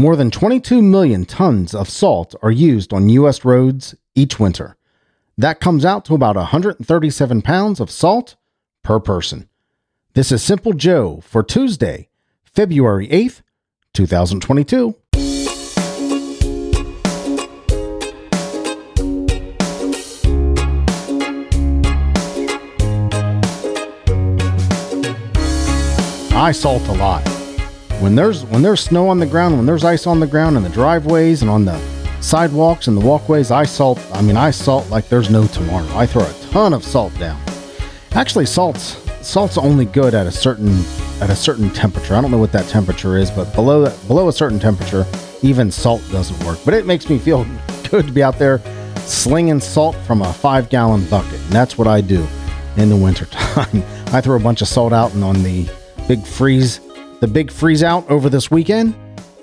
More than 22 million tons of salt are used on U.S. roads each winter. That comes out to about 137 pounds of salt per person. This is Simple Joe for Tuesday, February 8th, 2022. I salt a lot. When there's when there's snow on the ground, when there's ice on the ground in the driveways and on the sidewalks and the walkways, I salt. I mean, I salt like there's no tomorrow. I throw a ton of salt down. Actually, salt's salt's only good at a certain at a certain temperature. I don't know what that temperature is, but below that, below a certain temperature, even salt doesn't work. But it makes me feel good to be out there slinging salt from a five gallon bucket, and that's what I do in the wintertime. I throw a bunch of salt out and on the big freeze, the big freeze out over this weekend,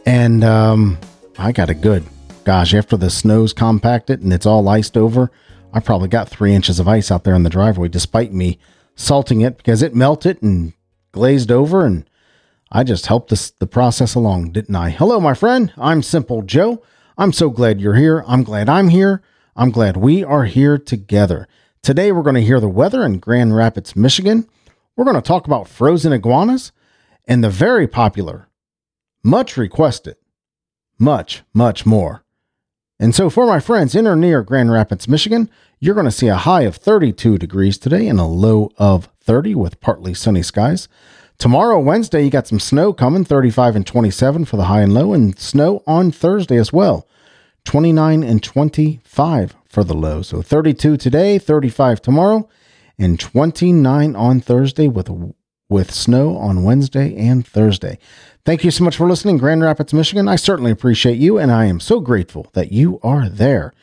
and um, I got it good. Gosh, after the snow's compacted and it's all iced over, I probably got three inches of ice out there in the driveway, despite me salting it because it melted and glazed over, and I just helped this, the process along, didn't I? Hello, my friend. I'm Simple Joe. I'm so glad you're here. I'm glad I'm here. I'm glad we are here together. Today, we're going to hear the weather in Grand Rapids, Michigan. We're going to talk about frozen iguanas and the very popular, much requested, much, much more. And so, for my friends in or near Grand Rapids, Michigan, you're going to see a high of 32 degrees today and a low of 30 with partly sunny skies. Tomorrow, Wednesday, you got some snow coming, 35 and 27 for the high and low, and snow on Thursday as well, 29 and 25 for the low. So 32 today, 35 tomorrow, and 29 on Thursday with with snow on Wednesday and Thursday. Thank you so much for listening, Grand Rapids, Michigan. I certainly appreciate you, and I am so grateful that you are there.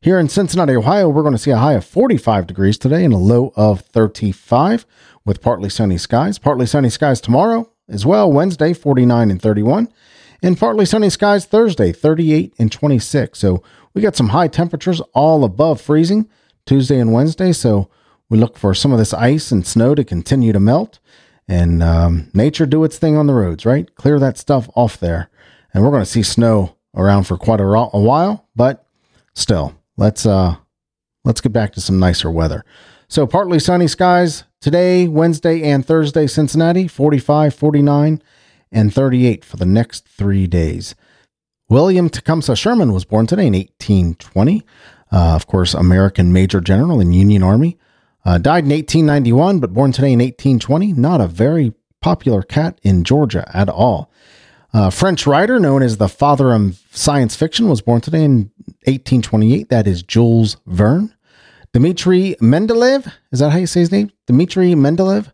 Here in Cincinnati, Ohio, we're going to see a high of 45 degrees today and a low of 35 with partly sunny skies. Partly sunny skies tomorrow as well, Wednesday, 49 and 31, and partly sunny skies Thursday, 38 and 26. So we got some high temperatures all above freezing Tuesday and Wednesday. So we look for some of this ice and snow to continue to melt and um, nature do its thing on the roads, right? Clear that stuff off there. And we're going to see snow around for quite a, a while, but still, let's uh let's get back to some nicer weather. So partly sunny skies today, Wednesday and Thursday, Cincinnati, 45, 49, and 38 for the next three days. William Tecumseh Sherman was born today in 1820. Uh, of course, American Major General in Union Army. Uh, died in 1891, but born today in 1820. Not a very popular cat in Georgia at all. Uh, French writer known as the father of science fiction was born today in 1828. That is Jules Verne. Dmitry Mendeleev, is that how you say his name? Dmitry Mendeleev,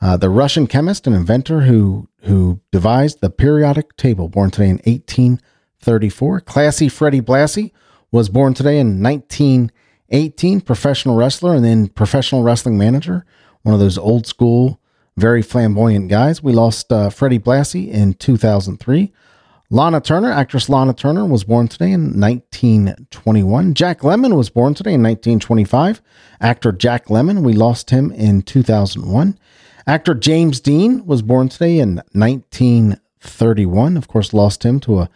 uh, the Russian chemist and inventor who who devised the periodic table, born today in 1834. Classy Freddie Blassie was born today in 19. 18, professional wrestler, and then professional wrestling manager. One of those old school, very flamboyant guys. We lost uh, Freddie Blassie in 2003. Lana Turner, actress Lana Turner, was born today in 1921. Jack Lemmon was born today in 1925. Actor Jack Lemmon, we lost him in 2001. Actor James Dean was born today in 1931. Of course, lost him to a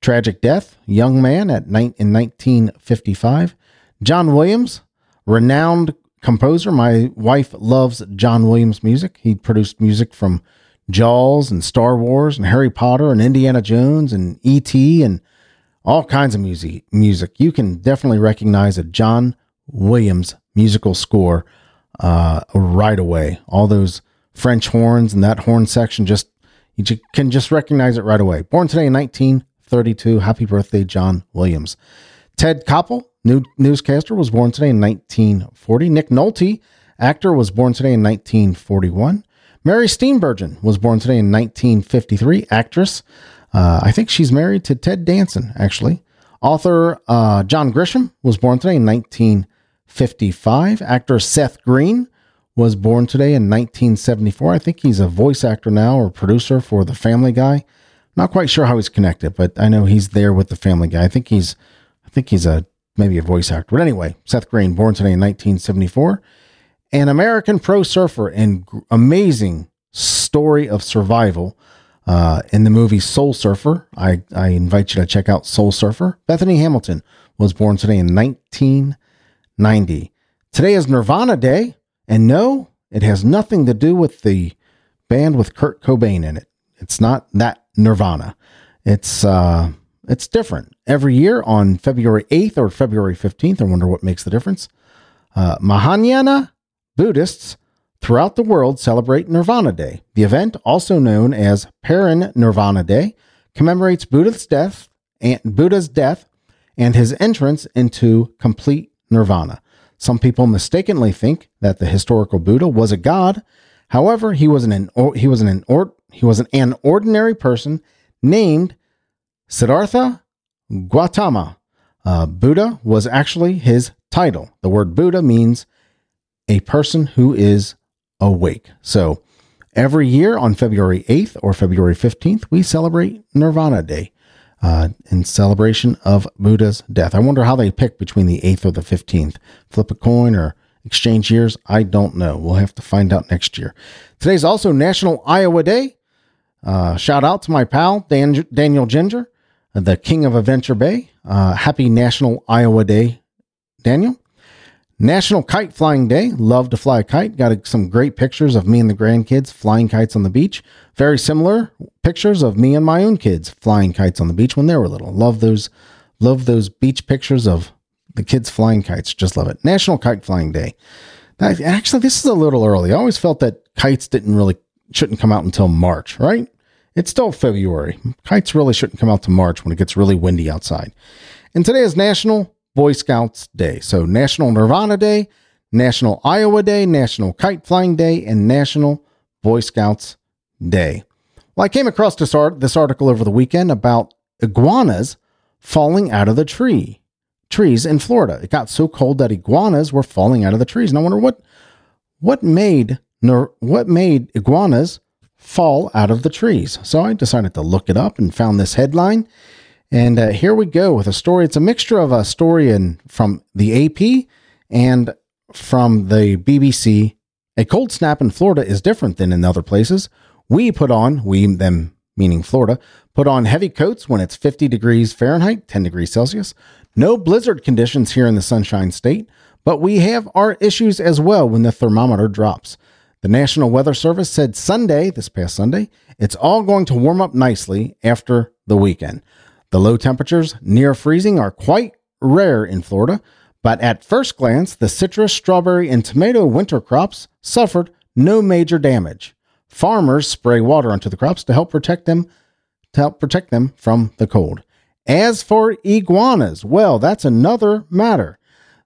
tragic death. Young man at night in 1955. John Williams, renowned composer. My wife loves John Williams music. He produced music from Jaws and Star Wars and Harry Potter and Indiana Jones and E.T. and all kinds of music. Music you can definitely recognize a John Williams musical score uh, right away. All those French horns and that horn section just you can just recognize it right away. Born today in 1932. Happy birthday, John Williams. Ted Koppel, new newscaster, was born today in 1940. Nick Nolte, actor, was born today in 1941. Mary Steenburgen was born today in 1953. Actress, uh, I think she's married to Ted Danson, actually. Author uh, John Grisham was born today in 1955. Actor Seth Green was born today in 1974. I think he's a voice actor now or producer for The Family Guy. Not quite sure how he's connected, but I know he's there with The Family Guy. I think he's I think he's a maybe a voice actor. But anyway, Seth Green, born today in 1974, an American pro surfer and amazing story of survival. Uh, in the movie Soul Surfer, I, I invite you to check out Soul Surfer. Bethany Hamilton was born today in 1990. Today is Nirvana Day, and no, it has nothing to do with the band with Kurt Cobain in it. It's not that Nirvana. It's uh, it's different every year on February 8th or February 15th. I wonder what makes the difference. Uh, Mahayana Buddhists throughout the world celebrate Nirvana Day. The event, also known as Parinirvana Day, commemorates Buddha's death and Buddha's death and his entrance into complete nirvana. Some people mistakenly think that the historical Buddha was a god. However, he was an he was an he was an ordinary person named Siddhartha Gautama. Uh, Buddha was actually his title. The word Buddha means a person who is awake. So every year on February 8th or February 15th, we celebrate Nirvana Day uh, in celebration of Buddha's death. I wonder how they pick between the 8th or the 15th. Flip a coin or exchange years? I don't know. We'll have to find out next year. Today's also National Iowa Day. Uh, shout out to my pal, Dan, Daniel Ginger, the king of Adventure Bay. Uh, happy National Iowa Day, Daniel. National Kite Flying Day. Love to fly a kite. Got some great pictures of me and the grandkids flying kites on the beach. Very similar pictures of me and my own kids flying kites on the beach when they were little. Love those love those beach pictures of the kids flying kites. Just love it. National Kite Flying Day. Actually, this is a little early. I always felt that kites didn't really shouldn't come out until March, right? It's still February. Kites really shouldn't come out to March when it gets really windy outside. And today is National Boy Scouts Day. So National Nirvana Day, National Iowa Day, National Kite Flying Day, and National Boy Scouts Day. Well, I came across this, art, this article over the weekend about iguanas falling out of the tree trees in Florida. It got so cold that iguanas were falling out of the trees, and I wonder what what made what made iguanas fall out of the trees. So I decided to look it up and found this headline. And uh, here we go with a story. It's a mixture of a story in, from the AP and from the BBC. A cold snap in Florida is different than in other places. We put on, we, them meaning Florida, put on heavy coats when it's 50 degrees Fahrenheit, 10 degrees Celsius. No blizzard conditions here in the Sunshine State, but we have our issues as well when the thermometer drops. The National Weather Service said Sunday, this past Sunday, it's all going to warm up nicely after the weekend. The low temperatures near freezing are quite rare in Florida, but at first glance, the citrus, strawberry, and tomato winter crops suffered no major damage. Farmers spray water onto the crops to help protect them to help protect them from the cold. As for iguanas, well, that's another matter.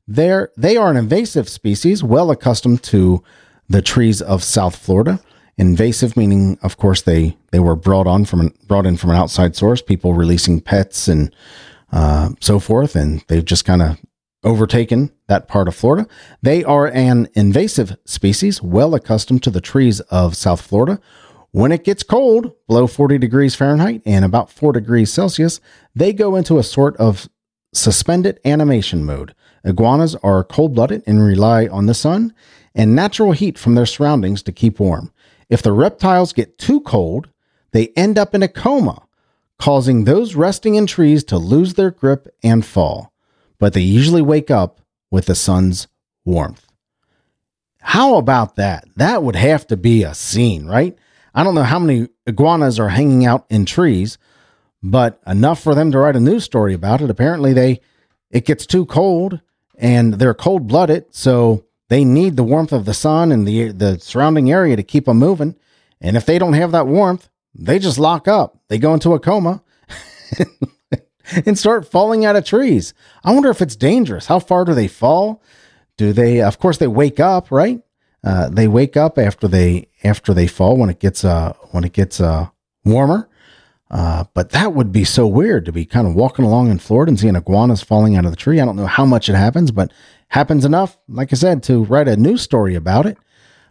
They're, they are an invasive species, well accustomed to the trees of South Florida. Invasive meaning, of course, they they were brought on from brought in from an outside source, people releasing pets and uh, so forth, and they've just kind of overtaken that part of Florida. They are an invasive species, well accustomed to the trees of South Florida. When it gets cold, below 40 degrees Fahrenheit and about 4 degrees Celsius, they go into a sort of suspended animation mode. Iguanas are cold blooded and rely on the sun and natural heat from their surroundings to keep warm. If the reptiles get too cold, they end up in a coma, causing those resting in trees to lose their grip and fall. But they usually wake up with the sun's warmth. How about that? That would have to be a scene, right? I don't know how many iguanas are hanging out in trees, but enough for them to write a news story about it. Apparently they it gets too cold and they're cold-blooded, so they need the warmth of the sun and the the surrounding area to keep them moving. And if they don't have that warmth, they just lock up. They go into a coma and start falling out of trees. I wonder if it's dangerous. How far do they fall? Do they? Of course, they wake up, right? Uh, they wake up after they after they fall when it gets uh when it gets uh warmer. Uh, but that would be so weird to be kind of walking along in Florida and seeing iguanas falling out of the tree. I don't know how much it happens, but happens enough, like I said, to write a news story about it.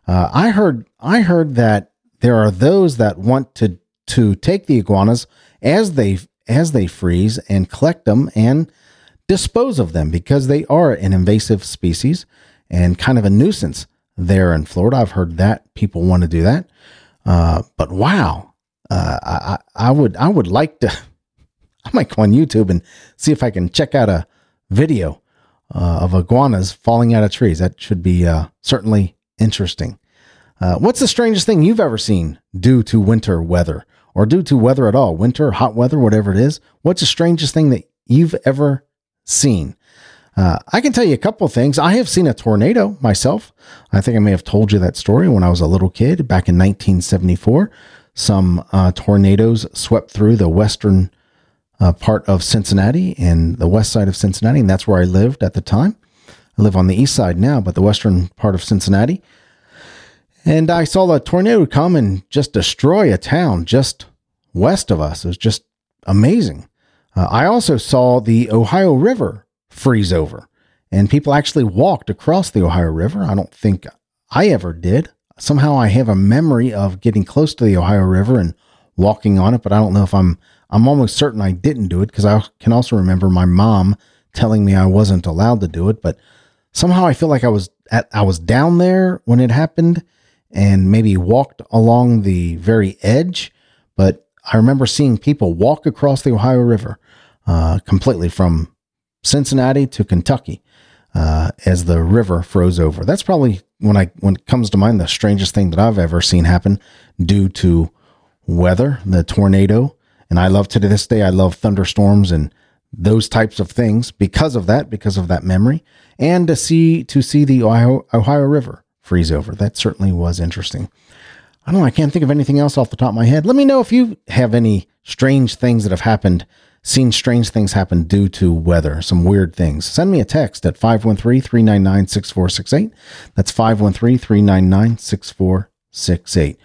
Uh, I heard I heard that there are those that want to to take the iguanas as they as they freeze and collect them and dispose of them because they are an invasive species and kind of a nuisance there in Florida. I've heard that people want to do that. Uh, but wow, uh, I, I would I would like to. I might go on YouTube and see if I can check out a video uh, of iguanas falling out of trees. That should be uh, certainly interesting. Uh, what's the strangest thing you've ever seen due to winter weather or due to weather at all? Winter, hot weather, whatever it is. What's the strangest thing that you've ever seen? Uh, I can tell you a couple of things. I have seen a tornado myself. I think I may have told you that story when I was a little kid back in 1974. Some uh, tornadoes swept through the western uh, part of Cincinnati and the west side of Cincinnati, and that's where I lived at the time. I live on the east side now, but the western part of Cincinnati. And I saw the tornado come and just destroy a town just west of us. It was just amazing. Uh, I also saw the Ohio River freeze over, and people actually walked across the Ohio River. I don't think I ever did. Somehow I have a memory of getting close to the Ohio River and walking on it, but I don't know if I'm I'm almost certain I didn't do it because I can also remember my mom telling me I wasn't allowed to do it, but somehow I feel like I was at I was down there when it happened and maybe walked along the very edge, but I remember seeing people walk across the Ohio River uh, completely from Cincinnati to Kentucky uh, as the river froze over. That's probably when I when it comes to mind the strangest thing that I've ever seen happen due to weather, the tornado and I love to this day, I love thunderstorms and those types of things because of that, because of that memory, and to see to see the Ohio, Ohio River freeze over. That certainly was interesting. I don't know. I can't think of anything else off the top of my head. Let me know if you have any strange things that have happened, seen strange things happen due to weather, some weird things. Send me a text at 513 399 6468. That's 513 399 6468.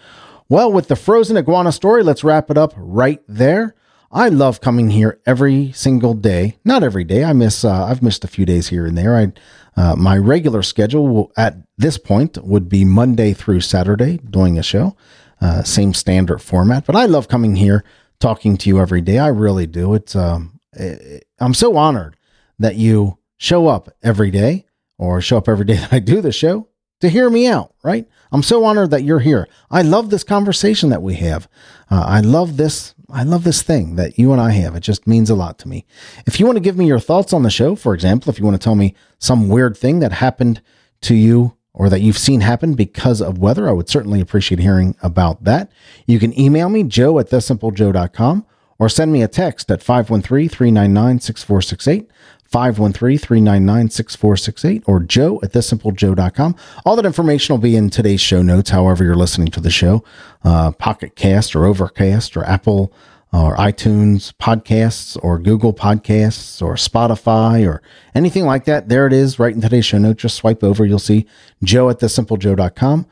Well, with the frozen iguana story, let's wrap it up right there. I love coming here every single day. Not every day. I miss. Uh, I've missed a few days here and there. I uh, my regular schedule will, at this point would be Monday through Saturday doing a show, uh, same standard format. But I love coming here, talking to you every day. I really do. It's. Um, it, I'm so honored that you show up every day or show up every day that I do the show to hear me out, right? I'm so honored that you're here. I love this conversation that we have. Uh, I love this. I love this thing that you and I have. It just means a lot to me. If you want to give me your thoughts on the show, for example, if you want to tell me some weird thing that happened to you or that you've seen happen because of weather, I would certainly appreciate hearing about that. You can email me, joe at thesimplejoe.com, or send me a text at 513 399 6468. 513 399 6468 or joe at thesimplejoe.com. All that information will be in today's show notes, however, you're listening to the show uh, Pocket Cast or Overcast or Apple or iTunes podcasts or Google podcasts or Spotify or anything like that. There it is right in today's show notes. Just swipe over. You'll see joe at thesimplejoe.com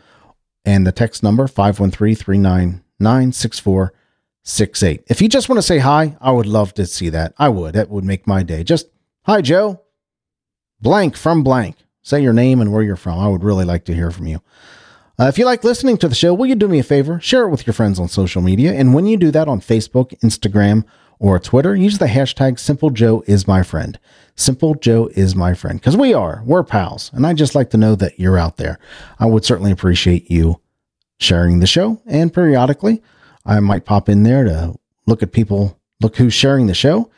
and the text number 513 399 6468. If you just want to say hi, I would love to see that. I would. That would make my day. Just Hi, Joe. Blank from blank. Say your name and where you're from. I would really like to hear from you. Uh, if you like listening to the show, will you do me a favor? Share it with your friends on social media. And when you do that on Facebook, Instagram, or Twitter, use the hashtag Simple Joe is my friend. Simple Joe is my friend. Because we are. We're pals. And I just like to know that you're out there. I would certainly appreciate you sharing the show. And periodically, I might pop in there to look at people, look who's sharing the show,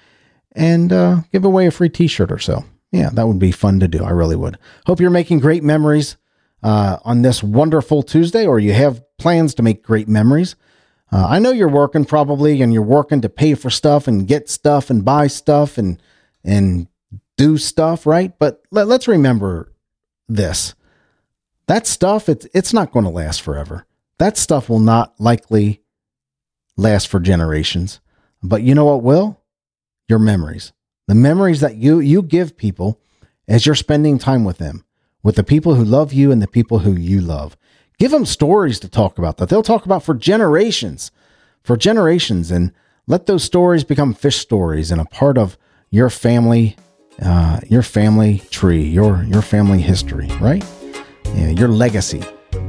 and uh, give away a free t shirt or so. Yeah, that would be fun to do. I really would. Hope you're making great memories uh, on this wonderful Tuesday, or you have plans to make great memories. Uh, I know you're working probably, and you're working to pay for stuff and get stuff and buy stuff and and do stuff, right? But let, let's remember this: that stuff it's it's not going to last forever. That stuff will not likely last for generations. But you know what will? Your memories, the memories that you, you give people as you're spending time with them, with the people who love you and the people who you love. Give them stories to talk about that they'll talk about for generations, for generations, and let those stories become fish stories and a part of your family, uh, your family tree, your your family history, right? Yeah, your legacy,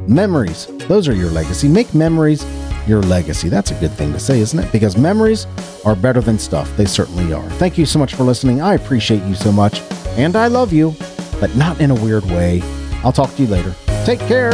memories. Those are your legacy. Make memories your legacy. That's a good thing to say, isn't it? Because memories are better than stuff. They certainly are. Thank you so much for listening. I appreciate you so much. And I love you, but not in a weird way. I'll talk to you later. Take care.